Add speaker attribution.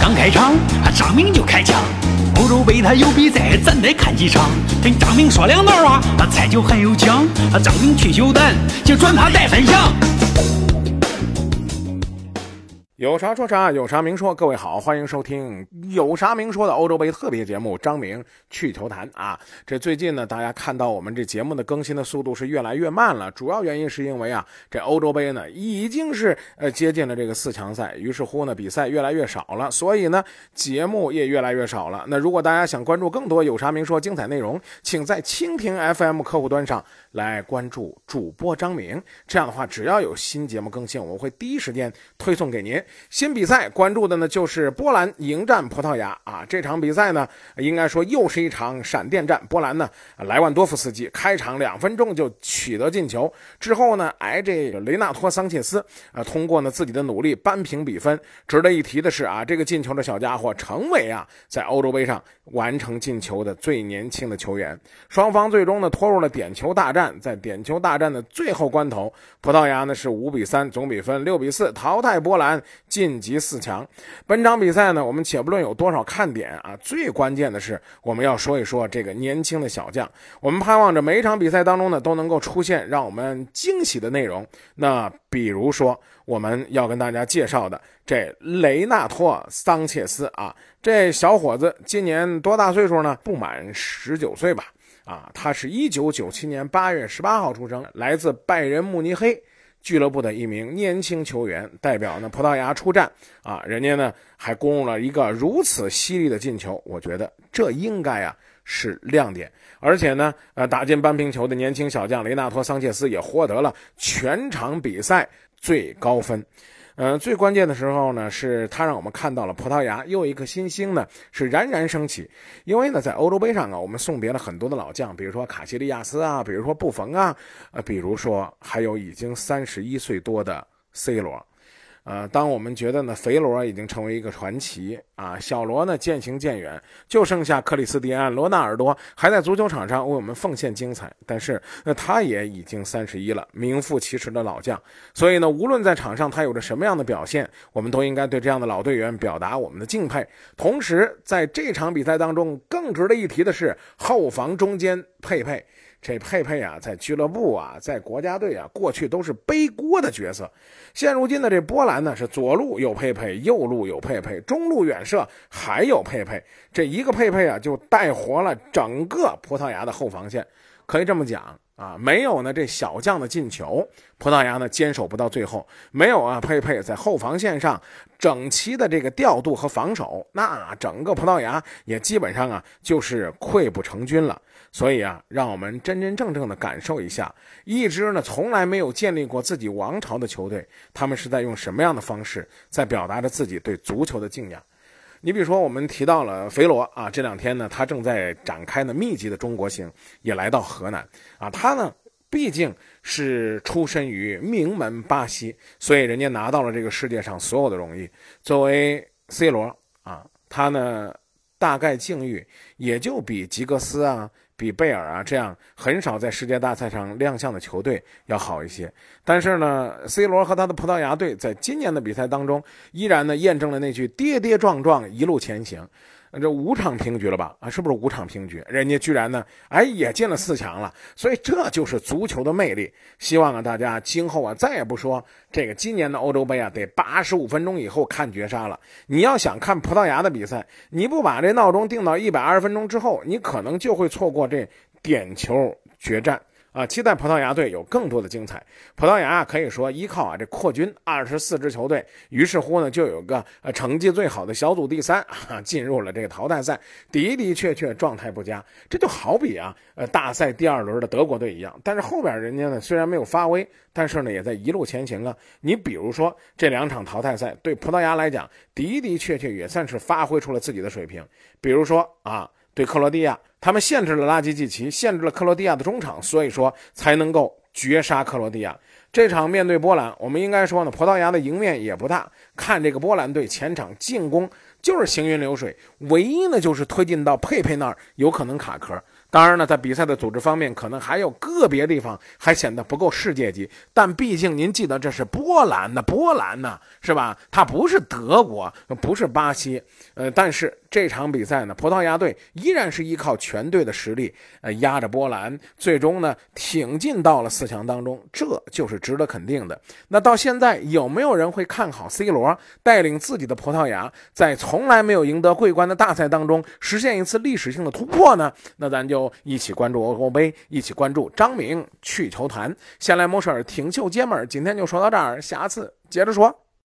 Speaker 1: 刚开场，啊张明就开枪。欧洲杯他有比赛，咱得看几场。跟张明说两道啊，他菜酒还有奖。啊张明去秀蛋，就转发带分享。
Speaker 2: 有啥说啥，有啥明说。各位好，欢迎收听有啥明说的欧洲杯特别节目《张明去球坛》啊。这最近呢，大家看到我们这节目的更新的速度是越来越慢了，主要原因是因为啊，这欧洲杯呢已经是呃接近了这个四强赛，于是乎呢比赛越来越少了，所以呢节目也越来越少了。那如果大家想关注更多有啥明说精彩内容，请在蜻蜓 FM 客户端上来关注主播张明。这样的话，只要有新节目更新，我会第一时间推送给您。新比赛关注的呢，就是波兰迎战葡萄牙啊！这场比赛呢，应该说又是一场闪电战。波兰呢，莱万多夫斯基开场两分钟就取得进球，之后呢，挨这个雷纳托桑切斯啊，通过呢自己的努力扳平比分。值得一提的是啊，这个进球的小家伙成为啊，在欧洲杯上完成进球的最年轻的球员。双方最终呢，拖入了点球大战。在点球大战的最后关头，葡萄牙呢是五比三总比分，六比四淘汰波兰。晋级四强，本场比赛呢，我们且不论有多少看点啊，最关键的是我们要说一说这个年轻的小将。我们盼望着每一场比赛当中呢，都能够出现让我们惊喜的内容。那比如说，我们要跟大家介绍的这雷纳托桑切斯啊，这小伙子今年多大岁数呢？不满十九岁吧？啊，他是一九九七年八月十八号出生，来自拜仁慕尼黑。俱乐部的一名年轻球员代表呢葡萄牙出战啊，人家呢还攻入了一个如此犀利的进球，我觉得这应该啊是亮点。而且呢，呃，打进扳平球的年轻小将雷纳托桑切斯也获得了全场比赛最高分。嗯，最关键的时候呢，是他让我们看到了葡萄牙又一颗新星呢是冉冉升起。因为呢，在欧洲杯上啊，我们送别了很多的老将，比如说卡西利亚斯啊，比如说布冯啊，呃，比如说还有已经三十一岁多的 C 罗。呃，当我们觉得呢，肥罗已经成为一个传奇啊，小罗呢渐行渐远，就剩下克里斯蒂安·罗纳尔多还在足球场上为我们奉献精彩。但是，那他也已经三十一了，名副其实的老将。所以呢，无论在场上他有着什么样的表现，我们都应该对这样的老队员表达我们的敬佩。同时，在这场比赛当中，更值得一提的是后防中间佩佩。这佩佩啊，在俱乐部啊，在国家队啊，过去都是背锅的角色。现如今的这波兰呢，是左路有佩佩，右路有佩佩，中路远射还有佩佩。这一个佩佩啊，就带活了整个葡萄牙的后防线。可以这么讲啊，没有呢这小将的进球，葡萄牙呢坚守不到最后。没有啊佩佩在后防线上整齐的这个调度和防守，那整个葡萄牙也基本上啊就是溃不成军了。所以啊，让我们真真正正的感受一下，一支呢从来没有建立过自己王朝的球队，他们是在用什么样的方式在表达着自己对足球的敬仰。你比如说，我们提到了肥罗啊，这两天呢，他正在展开呢密集的中国行，也来到河南啊。他呢毕竟是出身于名门巴西，所以人家拿到了这个世界上所有的荣誉。作为 C 罗啊，他呢大概境遇也就比吉格斯啊。比贝尔啊这样很少在世界大赛上亮相的球队要好一些，但是呢，C 罗和他的葡萄牙队在今年的比赛当中，依然呢验证了那句跌跌撞撞一路前行。这五场平局了吧？啊，是不是五场平局？人家居然呢，哎，也进了四强了。所以这就是足球的魅力。希望啊，大家今后啊，再也不说这个今年的欧洲杯啊，得八十五分钟以后看绝杀了。你要想看葡萄牙的比赛，你不把这闹钟定到一百二十分钟之后，你可能就会错过这点球决战。啊，期待葡萄牙队有更多的精彩。葡萄牙可以说依靠啊这扩军二十四支球队，于是乎呢就有个呃成绩最好的小组第三啊进入了这个淘汰赛，的的确确状态不佳。这就好比啊呃大赛第二轮的德国队一样，但是后边人家呢虽然没有发威，但是呢也在一路前行啊。你比如说这两场淘汰赛对葡萄牙来讲的的确确也算是发挥出了自己的水平，比如说啊。对克罗地亚，他们限制了拉基季奇，限制了克罗地亚的中场，所以说才能够绝杀克罗地亚。这场面对波兰，我们应该说呢，葡萄牙的赢面也不大。看这个波兰队前场进攻就是行云流水，唯一呢就是推进到佩佩那儿有可能卡壳。当然呢，在比赛的组织方面，可能还有个别地方还显得不够世界级。但毕竟您记得，这是波兰呢，波兰呢，是吧？它不是德国，不是巴西。呃，但是这场比赛呢，葡萄牙队依然是依靠全队的实力，呃，压着波兰，最终呢挺进到了四强当中，这就是值得肯定的。那到现在，有没有人会看好 C 罗带领自己的葡萄牙，在从来没有赢得桂冠的大赛当中实现一次历史性的突破呢？那咱就。一起关注欧洲杯，一起关注张明去球坛。先来摸事儿，挺秀姐们儿，今天就说到这儿，下次接着说。